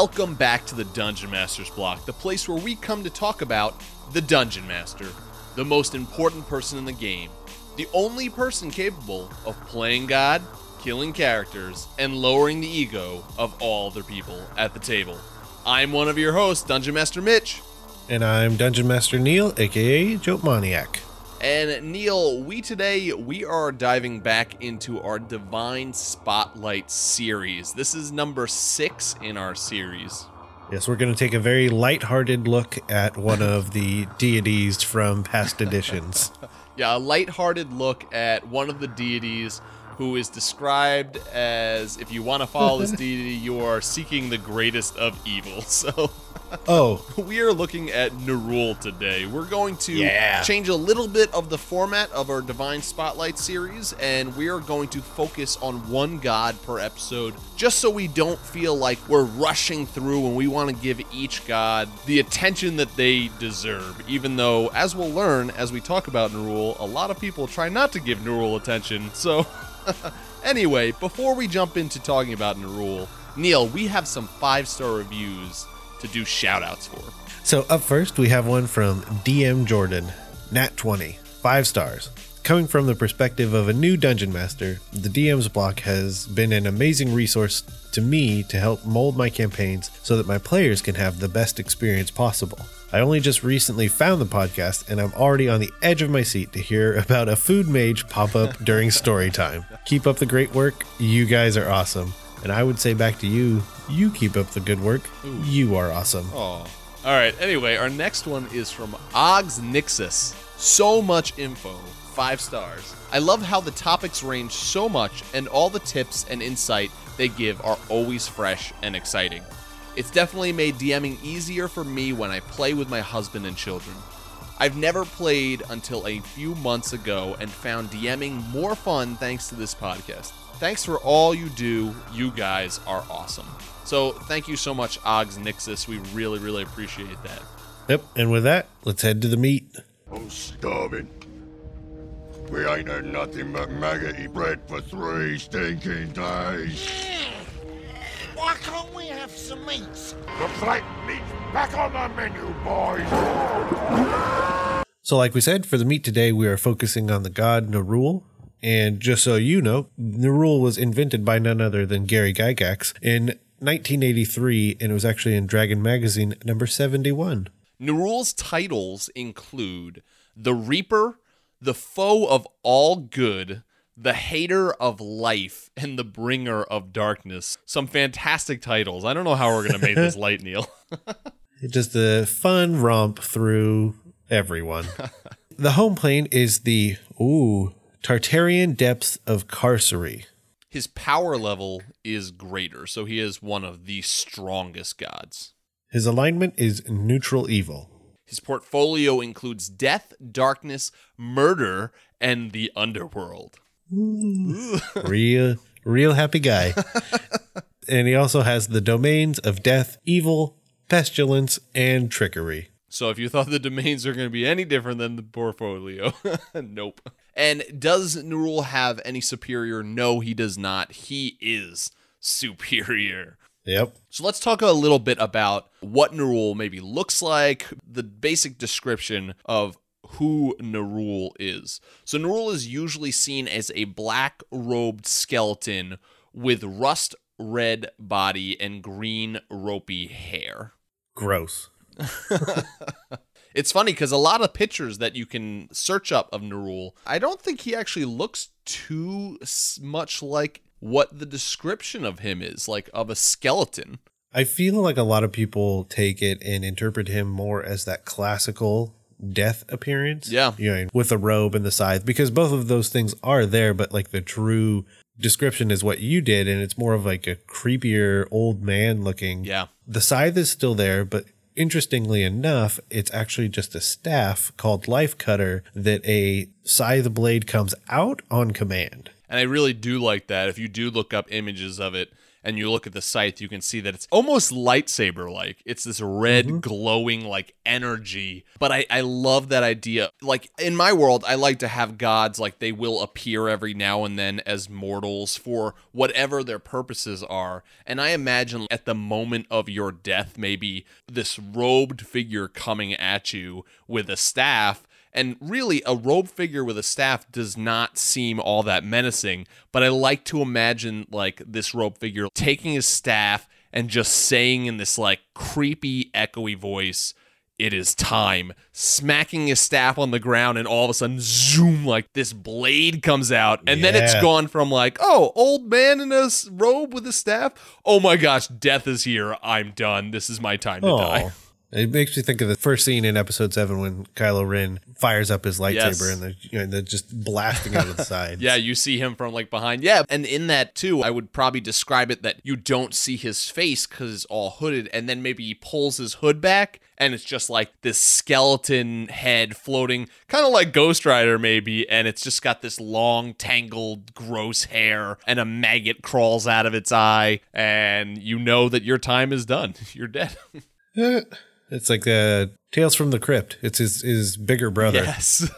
Welcome back to the Dungeon Master's Block, the place where we come to talk about the Dungeon Master, the most important person in the game, the only person capable of playing God, killing characters, and lowering the ego of all the people at the table. I'm one of your hosts, Dungeon Master Mitch. And I'm Dungeon Master Neil, aka Joke Maniac. And Neil, we today we are diving back into our Divine Spotlight series. This is number six in our series. Yes, we're going to take a very light-hearted look at one of the deities from past editions. yeah, a light-hearted look at one of the deities who is described as if you want to follow this deity, you are seeking the greatest of evil. So Oh, we are looking at Nerul today. We're going to Yeah. change a little bit of the format of our Divine Spotlight series, and we are going to focus on one god per episode, just so we don't feel like we're rushing through and we want to give each god the attention that they deserve. Even though, as we'll learn as we talk about Nerul, a lot of people try not to give Nerul attention. So, anyway, before we jump into talking about Nerul, Neil, we have some five star reviews to do shout outs for. so up first we have one from DM Jordan, Nat 20, five stars. Coming from the perspective of a new dungeon master, the DM's block has been an amazing resource to me to help mold my campaigns so that my players can have the best experience possible. I only just recently found the podcast and I'm already on the edge of my seat to hear about a food mage pop up during story time. Keep up the great work. You guys are awesome. And I would say back to you, you keep up the good work. You are awesome. All right. Anyway, our next one is from Ogs Nixus. So much info. Five stars. I love how the topics range so much, and all the tips and insight they give are always fresh and exciting. It's definitely made DMing easier for me when I play with my husband and children. I've never played until a few months ago and found DMing more fun thanks to this podcast. Thanks for all you do. You guys are awesome. So, thank you so much, Ogs Nixus. We really, really appreciate that. Yep. And with that, let's head to the meat. I'm starving. We ain't had nothing but maggoty bread for three stinking days. Why can't we have some meats? The flat meat's back on the menu, boys. So, like we said, for the meat today, we are focusing on the god Nerul. And just so you know, Nerul was invented by none other than Gary Gygax in 1983, and it was actually in Dragon Magazine number 71. Nerul's titles include The Reaper, The Foe of All Good, The Hater of Life, and The Bringer of Darkness. Some fantastic titles. I don't know how we're going to make this light, Neil. Just a fun romp through everyone. the home plane is the, ooh, Tartarian depths of Carceri. His power level is greater, so he is one of the strongest gods. His alignment is neutral evil. His portfolio includes death, darkness, murder, and the underworld. Real real happy guy and he also has the domains of death evil pestilence and trickery So if you thought the domains are going to be any different than the portfolio, nope. And does Nerul have any superior? No, he does not. He is superior. yep So let's talk a little bit about what Nerul maybe looks like, the basic description of who Nerul is. So Nerul is usually seen as a black robed skeleton with rust red body and green ropey hair. gross It's funny because a lot of pictures that you can search up of Nerul, I don't think he actually looks too much like what the description of him is, like of a skeleton. i feel like a lot of people take it and interpret him more as that classical death appearance Yeah. you know with the robe and the scythe because both of those things are there but like the true description is what you did and it's more of like a creepier old man looking Yeah. The scythe is still there, but interestingly enough, it's actually just a staff called Life Cutter that a scythe blade comes out on command. And I really do like that. If you do look up images of it, and you look at the scythe, you can see that it's almost lightsaber like. It's this red, mm-hmm. glowing, like energy. But I, I love that idea. Like in my world, I like to have gods like they will appear every now and then as mortals for whatever their purposes are. And I imagine at the moment of your death, maybe this robed figure coming at you with a staff and really, a robe figure with a staff does not seem all that menacing, but I like to imagine like this robe figure taking his staff and just saying in this like creepy, echoey voice, it is time, smacking his staff on the ground, and all of a sudden, zoom, like this blade comes out. And then it's gone from like, oh, old man in a robe with a staff. Oh my gosh, death is here. I'm done. This is my time to die. It makes me think of the first scene in episode seven when Kylo Ren fires up his lightsaber Yes. and they're, you know, they're just blasting out of the side. Yeah, you see him from like behind. Yeah, and in that too, I would probably describe it that you don't see his face because it's all hooded, and then maybe he pulls his hood back, and it's just like this skeleton head floating, kind of like Ghost Rider maybe, and it's just got this long, tangled, gross hair, and a maggot crawls out of its eye, and you know that your time is done. You're dead. Eh, It's like the Tales from the Crypt. It's his his bigger brother. yes.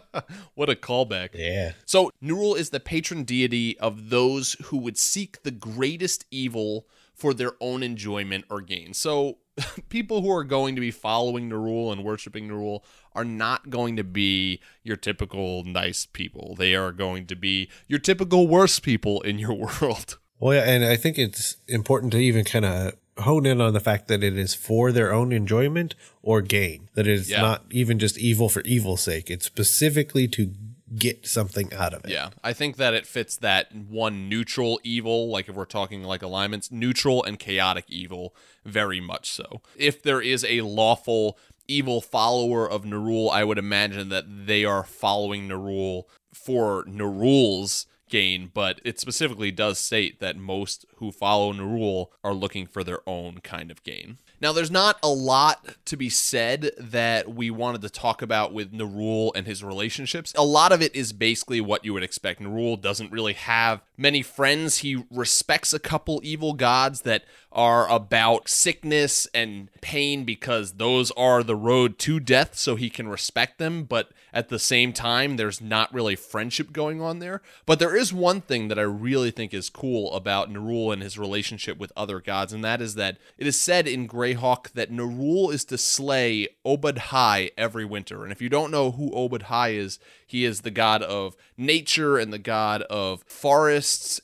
what a callback. Yeah. So, Nerul is the patron deity of those who would seek the greatest evil for their own enjoyment or gain. So, people who are going to be following Nerul and worshiping Nerul are not going to be your typical nice people. They are going to be your typical worst people in your world. Well, yeah, and I think it's important to even kind of hone in on the fact that it is for their own enjoyment or gain. That it's Yeah. not even just evil for evil's sake. It's specifically to get something out of it. Yeah, I think that it fits that one neutral evil, like if we're talking like alignments, neutral and chaotic evil, very much so. If there is a lawful evil follower of Nerul, I would imagine that they are following Nerul for Nerul's gain, but it specifically does state that most who follow Nerul are looking for their own kind of gain. Now, there's not a lot to be said that we wanted to talk about with Nerul and his relationships. A lot of it is basically what you would expect. Nerul doesn't really have many friends. He respects a couple evil gods that are about sickness and pain because those are the road to death, so he can respect them. But at the same time, there's not really friendship going on there. But there is one thing that I really think is cool about Nerul and his relationship with other gods, and that is that it is said in Greyhawk that Nerul is to slay Obad-Hai every winter. And if you don't know who Obad-Hai is, he is the god of nature and the god of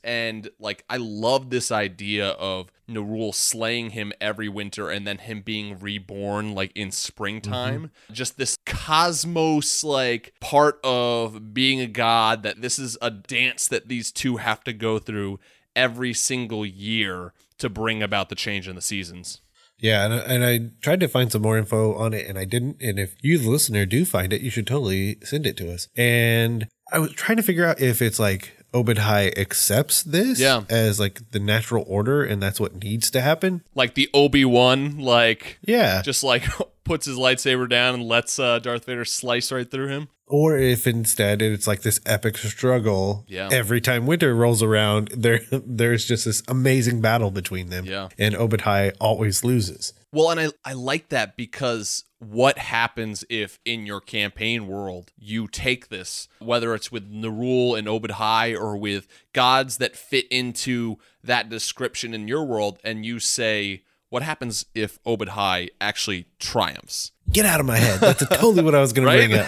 And like, I love this idea of Nerul slaying him every winter and then him being reborn like in springtime. Mm-hmm. Just this cosmos like part of being a god that this is a dance that these two have to go through every single year to bring about the change in the seasons. Yeah, and, and I tried to find some more info on it, and I didn't. And if you, the listener, do find it, you should totally send it to us. And I was trying to figure out if it's like Obad-Hai accepts this Yeah. as like the natural order, and that's what needs to happen. Like the Obi-Wan like Yeah, just like puts his lightsaber down and lets uh, Darth Vader slice right through him. or if instead it's like this epic struggle. Yeah. Every time winter rolls around, there there's just this amazing battle between them. Yeah. and Obad-Hai always loses. Well, and I, I like that because what happens if in your campaign world you take this, whether it's with Nerul and Obad-Hai or with gods that fit into that description in your world, and you say, what happens if Obad-Hai actually triumphs? Get out of my head. That's totally what I was going Right? to bring up.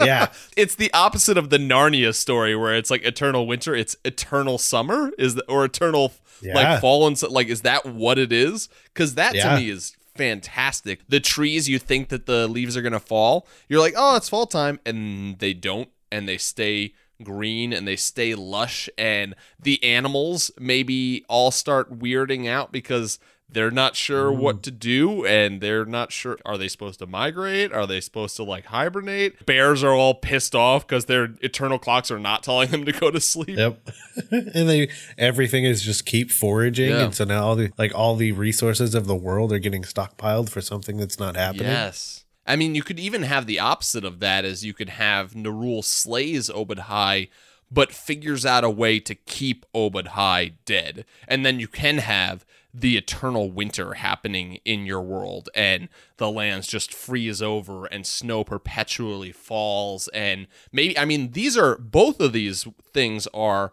Yeah. It's the opposite of the Narnia story where it's like eternal winter, it's eternal summer, is the, or eternal Yeah. like fall and like is that what it is? Cuz that Yeah. to me is fantastic. The trees you think that the leaves are going to fall, you're like, "Oh, it's fall time," and they don't and they stay green and they stay lush and the animals maybe all start weirding out because they're not sure mm-hmm. what to do and they're not sure are they supposed to migrate are they supposed to like hibernate bears are all pissed off because their eternal clocks are not telling them to go to sleep Yep. and they everything is just keep foraging, Yeah. and so now all the like all the resources of the world are getting stockpiled for something that's not happening. Yes. I mean, you could even have the opposite of that, as you could have Nerul slays Obad-Hai, but figures out a way to keep Obad-Hai dead. And then you can have the eternal winter happening in your world and the lands just freeze over and snow perpetually falls. And maybe I mean these are both of these things are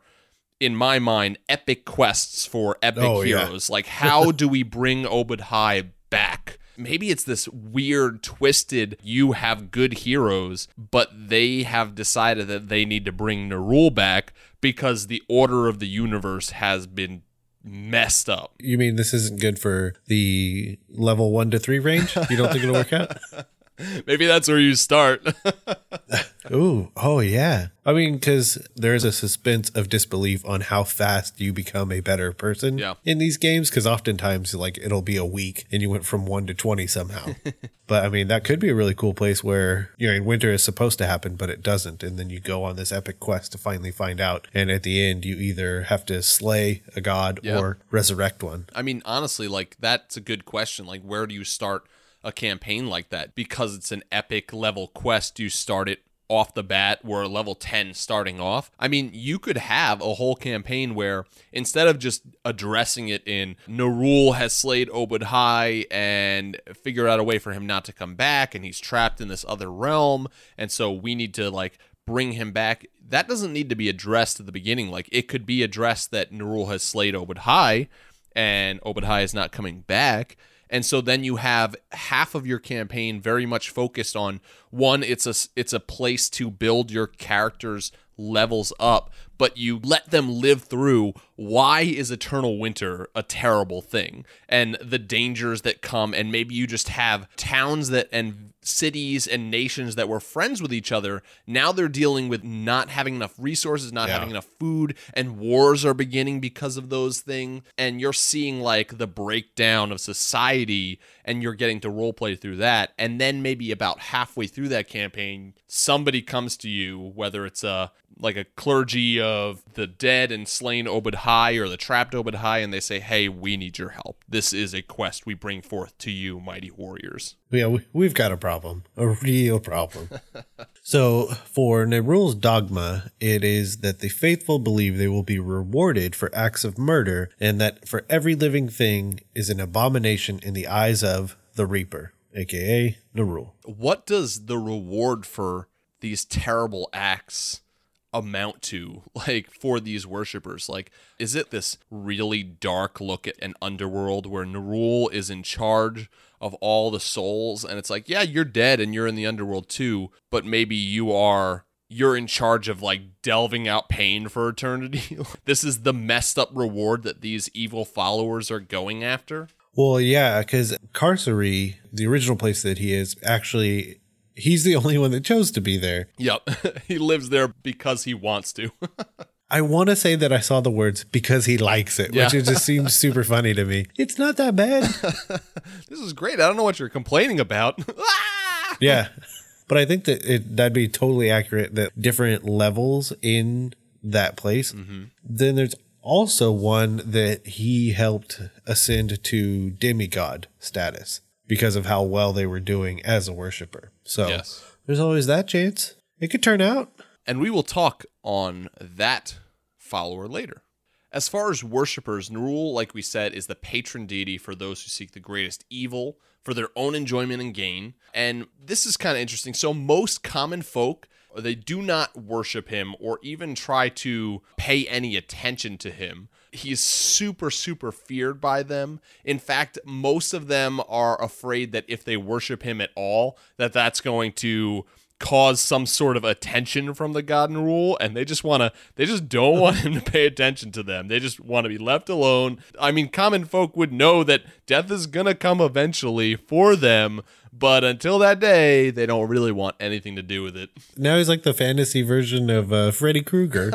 in my mind epic quests for epic Oh, yeah. heroes. Like how do we bring Obad-Hai back? Maybe it's this weird twisted you have good heroes but they have decided that they need to bring Nerul back because the order of the universe has been messed up You mean this isn't good for the level one to three range? You don't think it'll work out? maybe that's where you start Ooh, oh yeah. I mean, because there's a suspense of disbelief on how fast you become a better person Yeah. in these games. Because oftentimes, like it'll be a week, and you went from one to twenty somehow. but I mean, that could be a really cool place where you know winter is supposed to happen, but it doesn't, and then you go on this epic quest to finally find out. And at the end, you either have to slay a god Yeah. or resurrect one. I mean, honestly, like that's a good question. Like, where do you start a campaign like that? Because it's an epic level quest, you start it off the bat where level 10 starting off? I mean, you could have a whole campaign where instead of just addressing it in Nerul has slayed Obad-Hai and figured out a way for him not to come back and he's trapped in this other realm and so we need to like bring him back. That doesn't need to be addressed at the beginning. Like it could be addressed that Nerul has slayed Obad-Hai and Obad-Hai is not coming back. And so then you have half of your campaign very much focused on one it's a it's a place to build your characters levels up, but you let them live through why is eternal winter a terrible thing and the dangers that come. And maybe you just have towns that and cities and nations that were friends with each other. Now they're dealing with not having enough resources not Yeah. having enough food and wars are beginning because of those things and you're seeing like the breakdown of society and you're getting to role play through that. And then maybe about halfway through that campaign somebody comes to you whether it's a like a clergy of the dead and slain Obad-Hai or the trapped Obad-Hai and they say hey we need your help this is a quest we bring forth to you mighty warriors Yeah, we, we've got a problem, a real problem. so, for Nerul's dogma, it is that the faithful believe they will be rewarded for acts of murder, and that for every living thing is an abomination in the eyes of the Reaper, aka Nerul. what does the reward for these terrible acts amount to like for these worshippers? Like is it this really dark look at an underworld where Nerul is in charge of all the souls? And it's like yeah you're dead and you're in the underworld too but maybe you are you're in charge of like delving out pain for eternity. This is the messed up reward that these evil followers are going after? Well, yeah, because Carceri, the original place that he is, actually, he's the only one that chose to be there. yep he lives there because he wants to I want to say that I saw the words because he likes it, Yeah. which it just seems super funny to me. It's not that bad. This is great. I don't know what you're complaining about. Ah! yeah. But I think that it, that'd be totally accurate that different levels in that place. Then there's also one that he helped ascend to demigod status because of how well they were doing as a worshiper. So Yes. there's always that chance. It could turn out. and we will talk on that follower later. As far as worshippers, Nerul, like we said, is the patron deity for those who seek the greatest evil for their own enjoyment and gain. And this is kind of interesting. So most common folk they do not worship him or even try to pay any attention to him. He's super, super feared by them. In fact, most of them are afraid that if they worship him at all, that that's going to cause some sort of attention from the god Nerul and they just want to they just don't want him to pay attention to them. They just want to be left alone. I mean common folk would know that death is gonna come eventually for them but until that day they don't really want anything to do with it. Now he's like the fantasy version of uh, Freddy Krueger.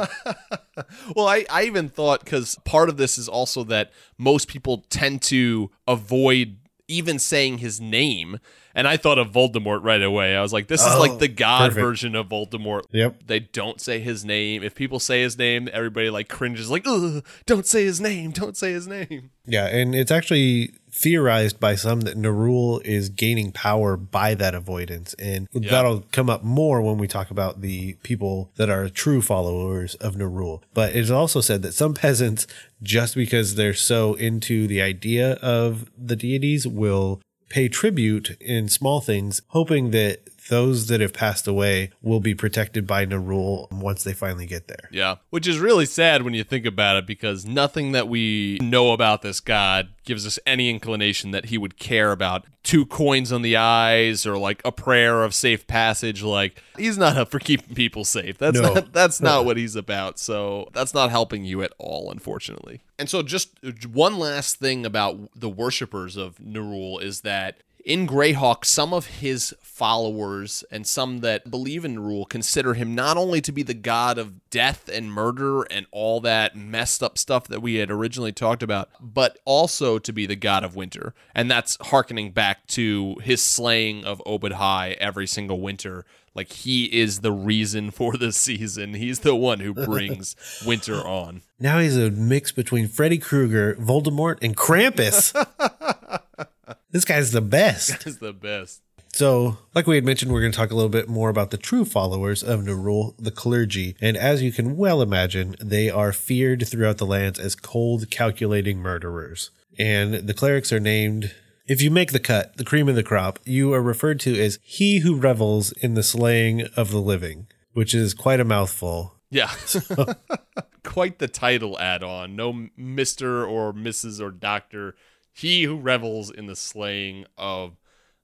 well i, I even thought because part of this is also that most people tend to avoid even saying his name and i thought of voldemort right away i was like this is Oh, like the god perfect. version of voldemort yep. they don't say his name. If people say his name, everybody like cringes, like, Ugh, don't say his name, don't say his name. Yeah, and it's actually theorized by some that Nerul is gaining power by that avoidance. And that'll come up more when we talk about the people that are true followers of Nerul. But it is also said that some peasants, just because they're so into the idea of the deities, will pay tribute in small things, hoping that those that have passed away will be protected by Nerul once they finally get there. Yeah, which is really sad when you think about it because nothing that we know about this god gives us any inclination that he would care about two coins on the eyes or like a prayer of safe passage like he's not up for keeping people safe. That's No. not that's not what he's about. So that's not helping you at all unfortunately. And so just uh, one last thing about the worshippers of Nerul is that in Greyhawk, some of his followers and some that believe in Rule consider him not only to be the god of death and murder and all that messed up stuff that we had originally talked about, but also to be the god of winter. And that's harkening back to his slaying of Obad-Hai every single winter. Like he is the reason for the season. He's the one who brings winter on. Now he's a mix between Freddy Krueger, Voldemort, and Krampus. this guy's the best. Is the best. So, like we had mentioned, we're going to talk a little bit more about the true followers of Nerul, the clergy. And as you can well imagine, they are feared throughout the lands as cold, calculating murderers. And the clerics are named. If you make the cut, the cream of the crop, you are referred to as he who revels in the slaying of the living, which is quite a mouthful. Yeah. Quite the title add on. No Mr. or Mrs. or Doctor. He who revels in the slaying of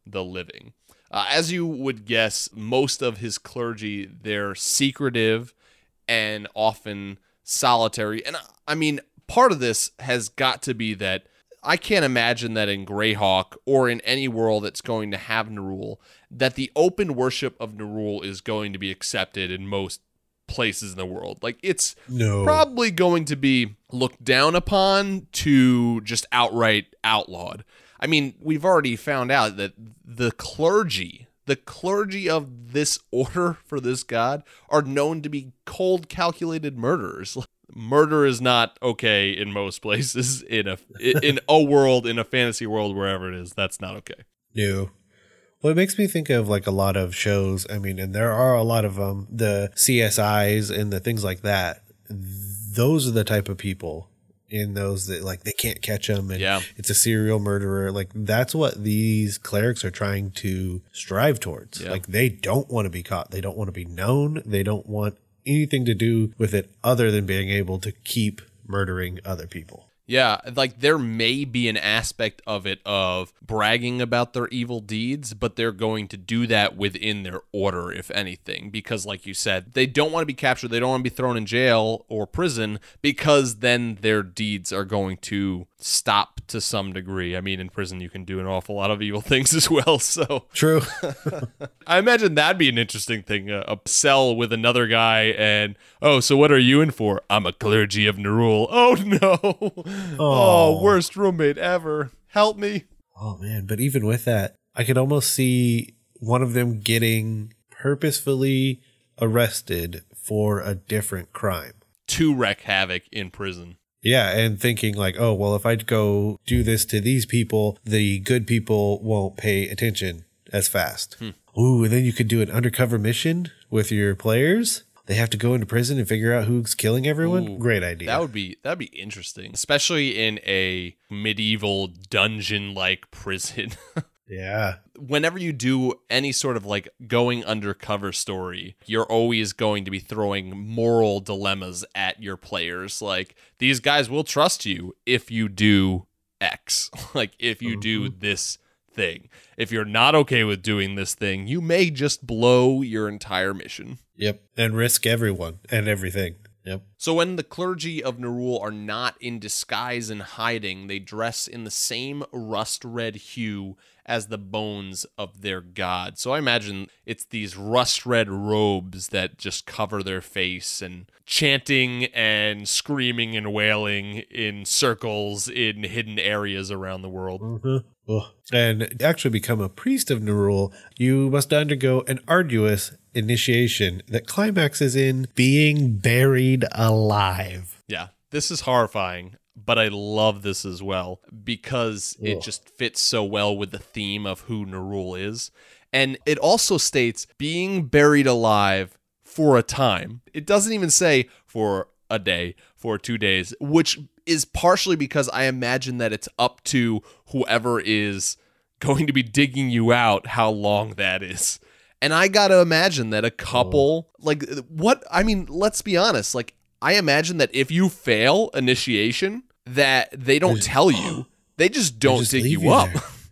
the living. Uh, as you would guess, most of his clergy, they're secretive and often solitary. And uh, I mean, part of this has got to be that I can't imagine that in Greyhawk or in any world that's going to have Nerul, that the open worship of Nerul is going to be accepted in most places in the world. Like it's No. probably going to be looked down upon to just outright outlawed. I mean, we've already found out that the clergy, the clergy of this order for this god, are known to be cold, calculated murderers. Murder is not okay in most places in a in a world in a fantasy world wherever it is. That's not okay. No. Well, it makes me think of like a lot of shows. I mean, and there are a lot of um the CSIs and the things like that. Those are the type of people in those that like they can't catch them and Yeah. it's a serial murderer. Like that's what these clerics are trying to strive towards. Yeah. Like they don't want to be caught. They don't want to be known. They don't want anything to do with it other than being able to keep murdering other people. Yeah, like there may be an aspect of it of bragging about their evil deeds, but they're going to do that within their order, if anything, because, like you said, they don't want to be captured. They don't want to be thrown in jail or prison because then their deeds are going to stop to some degree. I mean, in prison, you can do an awful lot of evil things as well. So True. I imagine that'd be an interesting thing a, a cell with another guy, and oh, so what are you in for? I'm a clergy of Nerul. Oh, no. Oh. oh, worst roommate ever. Help me. Oh man, but even with that, I could almost see one of them getting purposefully arrested for a different crime. To wreak havoc in prison. Yeah, and thinking like, oh, well, if I go do this to these people, the good people won't pay attention as fast. Hmm. Ooh, and then you could do an undercover mission with your players. They have to go into prison and figure out who's killing everyone. Ooh, Great idea. That would be that'd be interesting, especially in a medieval dungeon-like prison. yeah. whenever you do any sort of like going undercover story, you're always going to be throwing moral dilemmas at your players. Like, these guys will trust you if you do X, like, if you do mm-hmm. this thing. If you're not okay with doing this thing, you may just blow your entire mission. Yep. And risk everyone and everything. Yep. So when the clergy of Nerul are not in disguise and hiding, they dress in the same rust red hue as the bones of their god. So I imagine it's these rust red robes that just cover their face and chanting and screaming and wailing in circles in hidden areas around the world. Mhm. And to actually become a priest of Nerul, you must undergo an arduous initiation that climaxes in being buried alive. Yeah, this is horrifying. But I love this as well because it just fits so well with the theme of who Nerul is. And it also states being buried alive for a time. It doesn't even say for a day, for two days, which is partially because I imagine that it's up to whoever is going to be digging you out how long that is. And I got to imagine that a couple, like, what, I mean, let's be honest, like, I imagine that if you fail initiation, that they don't Just- tell you. They just don't Just dig leave you up.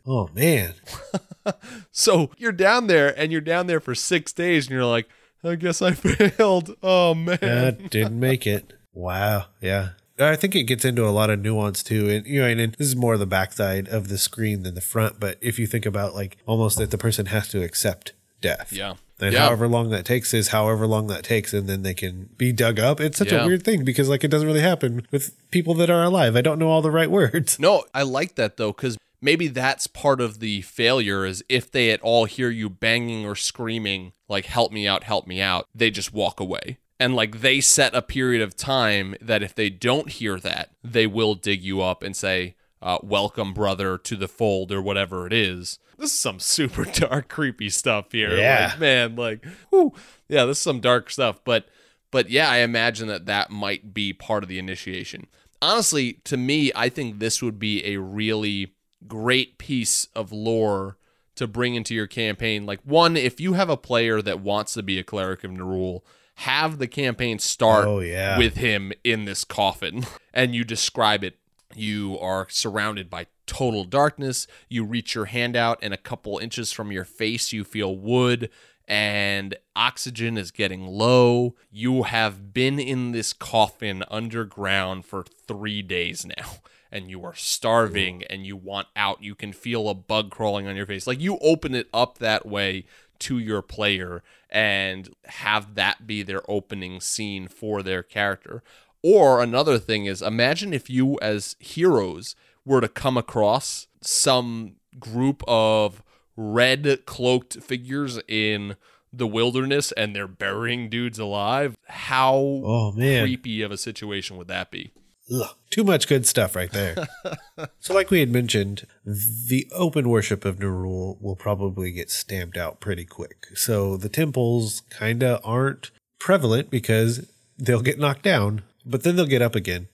Oh man. So you're down there and you're down there for six days and you're like, I guess I failed. Oh man. Uh, didn't make it. Wow. Yeah. I think it gets into a lot of nuance too, and you know, and, and this is more the backside of the screen than the front. But if you think about like almost that the person has to accept death, Yeah. And Yeah. however long that takes is however long that takes, and then they can be dug up. It's such Yeah. a weird thing because like it doesn't really happen with people that are alive. I don't know all the right words. No, I like that though, because maybe that's part of the failure is if they at all hear you banging or screaming, like, help me out, help me out, they just walk away. And like they set a period of time that if they don't hear that, they will dig you up and say, uh, welcome, brother, to the fold or whatever it is. This is some super dark, creepy stuff here. Yeah. Like, man, like, whew, yeah, this is some dark stuff. But, but yeah, I imagine that that might be part of the initiation. Honestly, to me, I think this would be a really great piece of lore to bring into your campaign. Like, one, if you have a player that wants to be a cleric of Nerul, have the campaign start Oh, yeah. with him in this coffin and you describe it. You are surrounded by total darkness. You reach your hand out, and a couple inches from your face, you feel wood, and oxygen is getting low. You have been in this coffin underground for three days now, and you are starving and you want out. You can feel a bug crawling on your face. Like you open it up that way to your player and have that be their opening scene for their character. Or another thing is imagine if you, as heroes, were to come across some group of red cloaked figures in the wilderness and they're burying dudes alive. How Oh man. creepy of a situation would that be? Ugh, too much good stuff right there. so, like we had mentioned, the open worship of Nerul will probably get stamped out pretty quick. So, the temples kind of aren't prevalent because they'll get knocked down, but then they'll get up again.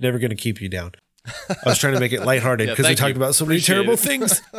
Never going to keep you down. I was trying to make it lighthearted Yeah, because we talked you. about so many Appreciate terrible it. things.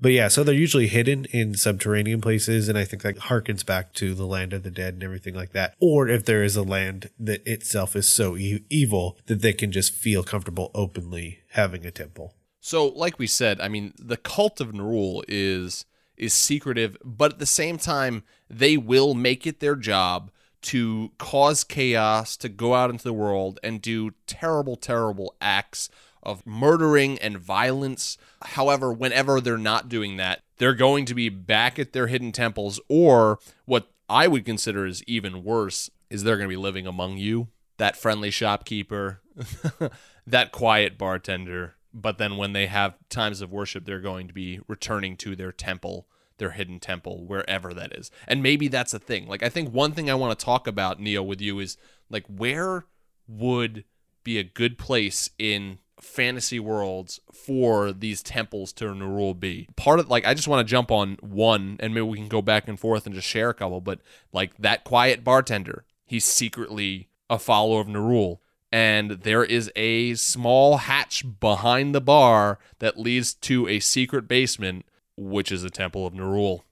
But yeah, so they're usually hidden in subterranean places, and I think that harkens back to the land of the dead and everything like that. Or if there is a land that itself is so e- evil that they can just feel comfortable openly having a temple. So, like we said, I mean, the cult of Nerul is is secretive, but at the same time, they will make it their job to cause chaos, to go out into the world and do terrible, terrible acts of murdering and violence. However, whenever they're not doing that, they're going to be back at their hidden temples, or what I would consider is even worse, is they're going to be living among you. That friendly shopkeeper, that quiet bartender, but then when they have times of worship, they're going to be returning to their temple, their hidden temple, wherever that is. And maybe that's a thing. Like, I think one thing I want to talk about, Neo, with you is like, where would be a good place in fantasy worlds for these temples to Nerul be? Part of like, I just want to jump on one and maybe we can go back and forth and just share a couple, but like that quiet bartender, he's secretly a follower of Nerul and there is a small hatch behind the bar that leads to a secret basement, which is a temple of Nerul.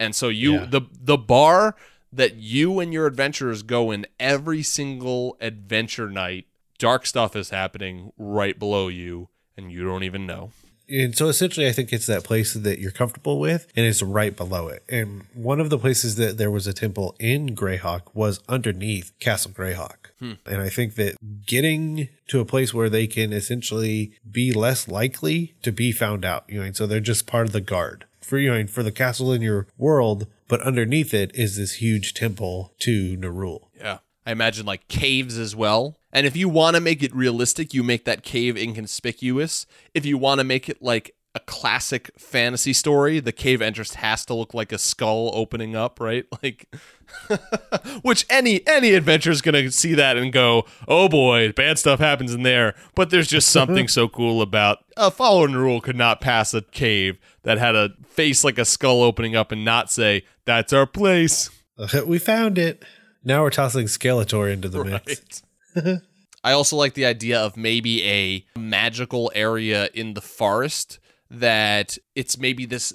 And so you Yeah. the the bar that you and your adventurers go in every single adventure night, dark stuff is happening right below you, and you don't even know. And so essentially, I think it's that place that you're comfortable with, and it's right below it. And one of the places that there was a temple in Greyhawk was underneath Castle Greyhawk. Hmm. And I think that getting to a place where they can essentially be less likely to be found out, you know, and so they're just part of the guard for you know, for the castle in your world, but underneath it is this huge temple to Nerul. Yeah. I imagine like caves as well. And if you want to make it realistic, you make that cave inconspicuous. If you want to make it like a classic fantasy story, the cave entrance has to look like a skull opening up, right? Like which any any adventure is going to see that and go, "Oh boy, bad stuff happens in there." But there's just mm-hmm. something so cool about a following rule could not pass a cave that had a face like a skull opening up and not say, "That's our place." we found it. Now we're tossing Skeletor into the mix. Right. I also like the idea of maybe a magical area in the forest that it's maybe this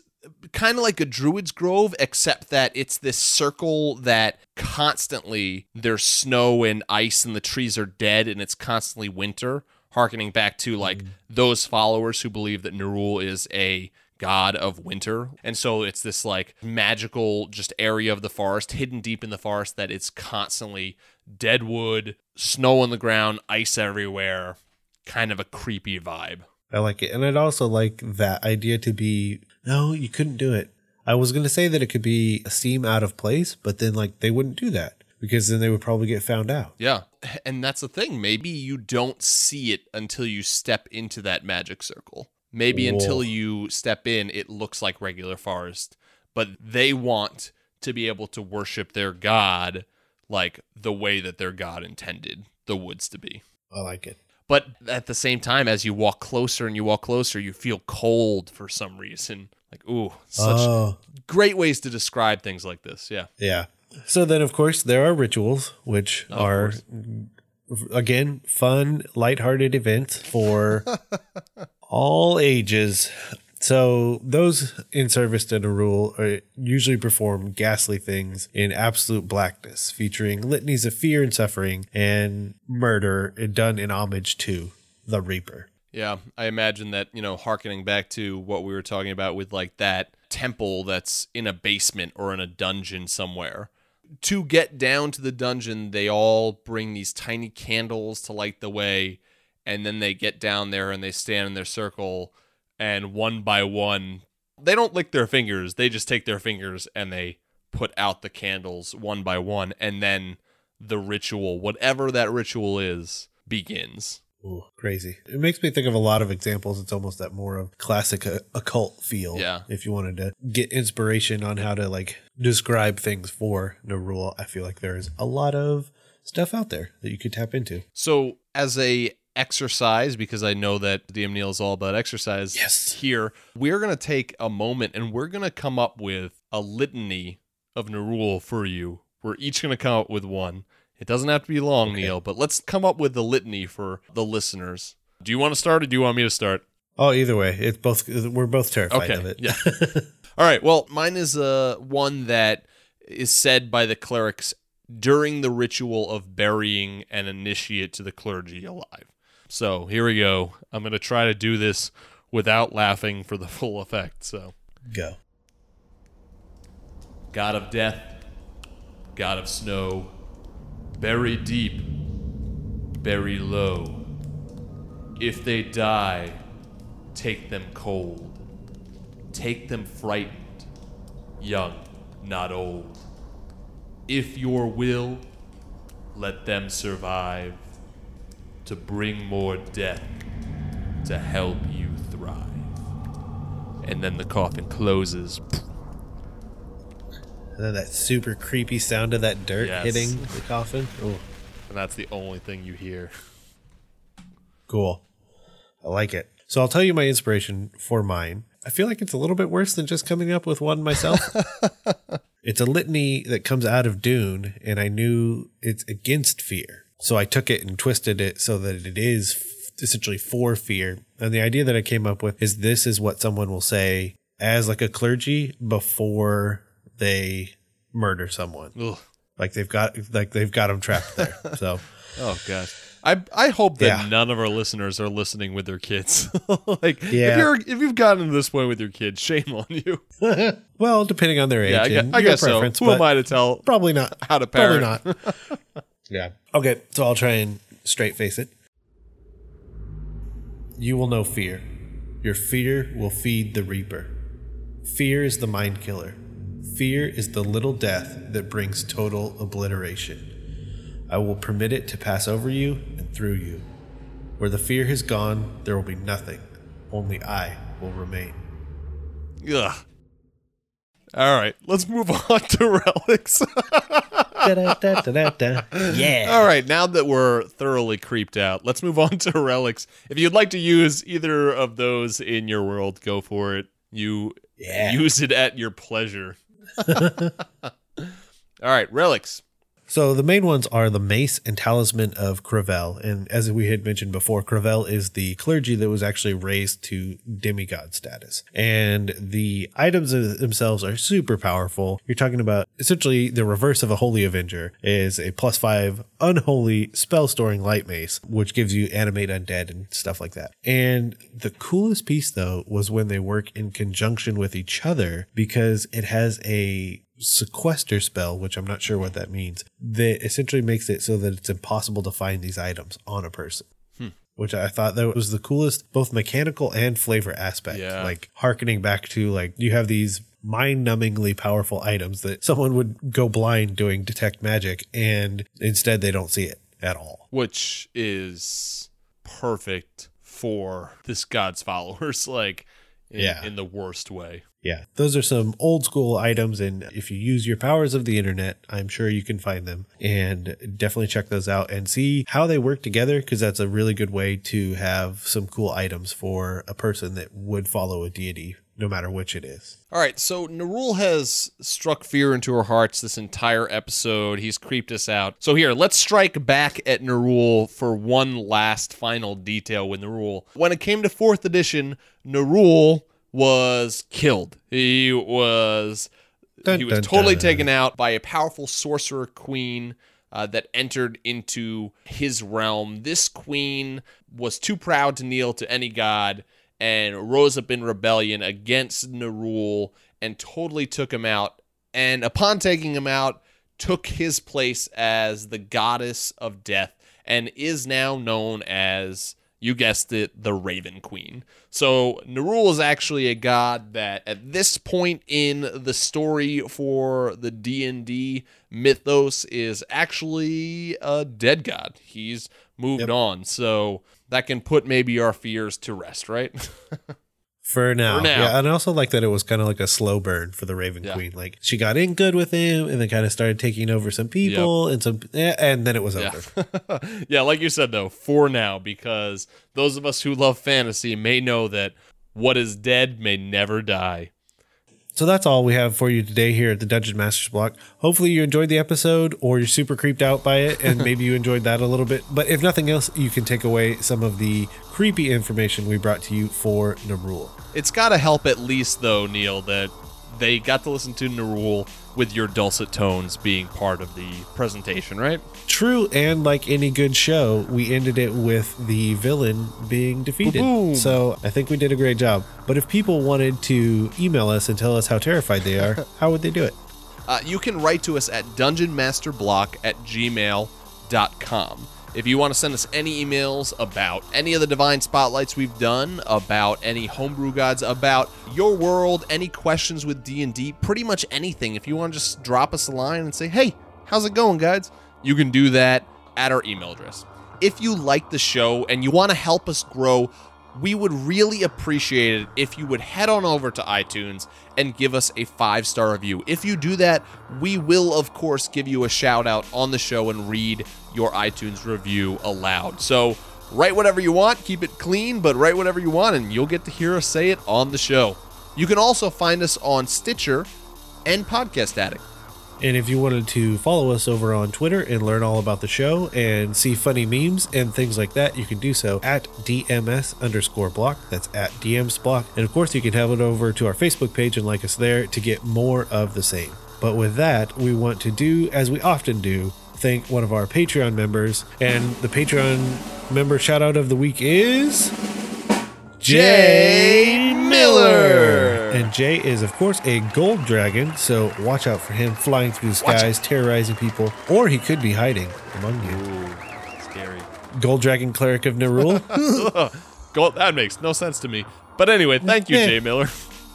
kind of like a druid's grove except that it's this circle that constantly there's snow and ice and the trees are dead and it's constantly winter. Harkening back to like mm. those followers who believe that Nerul is a god of winter. And so it's this like magical just area of the forest hidden deep in the forest that it's constantly dead wood snow on the ground ice everywhere kind of a creepy vibe I like it. And I'd also like that idea to be no, you couldn't do it. I was going to say that it could be a seem out of place, but then like they wouldn't do that because then they would probably get found out. Yeah. And that's the thing. Maybe you don't see it until you step into that magic circle. Maybe Whoa. until you step in, it looks like regular forest, but they want to be able to worship their god like the way that their god intended the woods to be. I like it. But at the same time, as you walk closer and you walk closer, you feel cold for some reason. Like, ooh, such oh, great ways to describe things like this. Yeah. yeah. So then, of course, there are rituals, which Of are course. again fun, lighthearted events for all ages. So those in service to Nerul are usually perform ghastly things in absolute blackness, featuring litanies of fear and suffering and murder done in homage to the Reaper. Yeah, I imagine that, you know, harkening back to what we were talking about with like that temple that's in a basement or in a dungeon somewhere. To get down to the dungeon, they all bring these tiny candles to light the way, and then they get down there and they stand in their circle, and one by one, they don't lick their fingers, they just take their fingers and they put out the candles one by one, and then the ritual, whatever that ritual is, begins. Ooh, crazy. It makes me think of a lot of examples. It's almost that more of classic uh, occult feel. Yeah. If you wanted to get inspiration on how to like describe things for Nerul, I feel like there's a lot of stuff out there that you could tap into. So, as a exercise, because I know that DM Neil is all about exercise Yes. here, we're going to take a moment and we're going to come up with a litany of Nerul for you. We're each going to come up with one. It doesn't have to be long, Neil, but let's come up with the litany for the listeners. Do you want to start or do you want me to start? Oh, either way, it's both. We're both terrified Okay. of it. Yeah. All right. Well, mine is uh, one that is said by the clerics during the ritual of burying an initiate to the clergy alive. So here we go. I'm going to try to do this without laughing for the full effect. So, Go. God of death, God of snow, bury deep, bury low. If they die, take them cold. Take them frightened, young, not old. If your will, let them survive to bring more death to help you thrive. And then the coffin closes. And then that super creepy sound of that dirt Yes. hitting the coffin. Oh, And that's the only thing you hear. cool. I like it. So I'll tell you my inspiration for mine. I feel like it's a little bit worse than just coming up with one myself. it's a litany that comes out of Dune, and I knew it's against fear. So I took it and twisted it so that it is essentially for fear. And the idea that I came up with is this is what someone will say as like a clergy before they murder someone. Ugh. Like they've got like they've got them trapped there. So Oh gosh. I I hope that Yeah. none of our listeners are listening with their kids. like if you're if you've gotten to this point with your kids, shame on you. well, depending on their age, Yeah, I, guess, I your guess so. preference, Who am I to tell Probably not. how to parent? Probably not. Yeah. Okay, so I'll try and straight face it. You will know fear. Your fear will feed the reaper. Fear is the mind killer. Fear is the little death that brings total obliteration. I will permit it to pass over you and through you. Where the fear has gone, there will be nothing. Only I will remain. Ugh. All right, let's move on to relics. Yeah. All right, now that we're thoroughly creeped out, let's move on to relics. If you'd like to use either of those in your world, go for it. You Yeah. use it at your pleasure. All right, relics. So the main ones are the mace and talisman of Crevel. And as we had mentioned before, Crevel is the clergy that was actually raised to demigod status. And the items themselves are super powerful. You're talking about essentially the reverse of a Holy Avenger is a plus five unholy spell storing light mace, which gives you animate undead and stuff like that. And the coolest piece though was when they work in conjunction with each other because it has a sequester spell, which I'm not sure what that means, that essentially makes it so that it's impossible to find these items on a person. Hmm. Which I thought that was the coolest, both mechanical and flavor aspect. Yeah. Like harkening back to like you have these mind numbingly powerful items that someone would go blind doing detect magic and instead they don't see it at all. which is perfect for this god's followers like in, Yeah. in the worst way Yeah, those are some old school items, and if you use your powers of the internet, I'm sure you can find them. And definitely check those out and see how they work together, because that's a really good way to have some cool items for a person that would follow a deity, no matter which it is. all right so Nerul has struck fear into our hearts this entire episode he's creeped us out so here let's strike back at Nerul for one last final detail with Nerul when it came to fourth edition Nerul was killed he was done, he was done, totally done. taken out by a powerful sorcerer queen uh, that entered into his realm. This queen was too proud to kneel to any god and rose up in rebellion against Nerul and totally took him out. And upon taking him out, took his place as the goddess of death and is now known as you guessed it, the Raven Queen. So Nerul is actually a god that at this point in the story for the D&D mythos is actually a dead god. He's moved Yep. on. So that can put maybe our fears to rest, right? For now. For now. Yeah, and I also like that it was kind of like a slow burn for the Raven Yeah. Queen. Like she got in good with him and then kind of started taking over some people and some, and then it was yeah. over. yeah, like you said though, for now because those of us who love fantasy may know that what is dead may never die. So that's all we have for you today here at the Dungeon Masters block. Hopefully you enjoyed the episode or you're super creeped out by it and maybe you enjoyed that a little bit. But if nothing else, you can take away some of the creepy information we brought to you for Nerul. It's got to help at least, though, Neil, that they got to listen to Nerul with your dulcet tones being part of the presentation, right? True, and like any good show, we ended it with the villain being defeated. Boom. So I think we did a great job. But if people wanted to email us and tell us how terrified they are, how would they do it? Uh, you can write to us at dungeonmasterblock at gmail.com. If you want to send us any emails about any of the divine spotlights we've done, about any homebrew gods, about your world, any questions with D&D, pretty much anything, if you want to just drop us a line and say, "Hey, how's it going, guys?" You can do that at our email address. If you like the show and you want to help us grow, we would really appreciate it if you would head on over to iTunes and give us a five star review. If you do that, we will, of course, give you a shout out on the show and read your iTunes review aloud. So, write whatever you want, keep it clean, but write whatever you want, and you'll get to hear us say it on the show. You can also find us on Stitcher and Podcast Addict. And if you wanted to follow us over on Twitter and learn all about the show and see funny memes and things like that, you can do so at DMS underscore block. That's at DMs block. And of course, you can head over to our Facebook page and like us there to get more of the same. But with that, we want to do, as we often do, thank one of our Patreon members. And the Patreon member shout out of the week is. Jay Miller. And Jay is, of course, a gold dragon, so watch out for him flying through the skies, terrorizing people, or he could be hiding among you. Ooh, scary. Gold dragon cleric of Nerul. Go, that makes no sense to me. But anyway, thank you, Yeah. Jay Miller.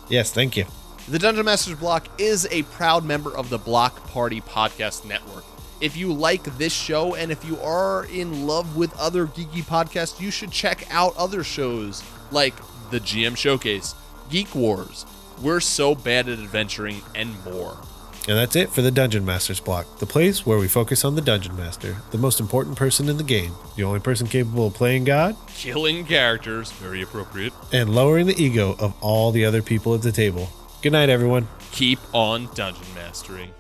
yes, thank you. The Dungeon Masters Block is a proud member of the Block Party Podcast Network. If you like this show and if you are in love with other geeky podcasts, you should check out other shows like the GM Showcase, Geek Wars, We're So Bad at Adventuring, and more. And that's it for the Dungeon Masters block, the place where we focus on the Dungeon Master, the most important person in the game, the only person capable of playing God, Killing characters, very appropriate. and lowering the ego of all the other people at the table. Good night, everyone. Keep on dungeon mastering.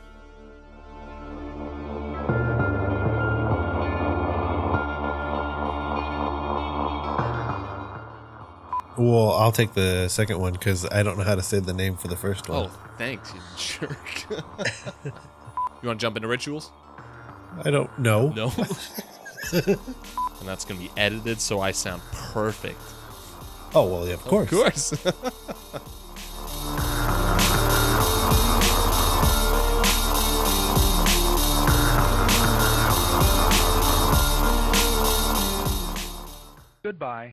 Well, I'll take the second one because I don't know how to say the name for the first one. Oh, thanks, you jerk. you want to jump into rituals? I don't know. No. and that's going to be edited so I sound perfect. Oh, well, yeah, of course. Of course. Goodbye.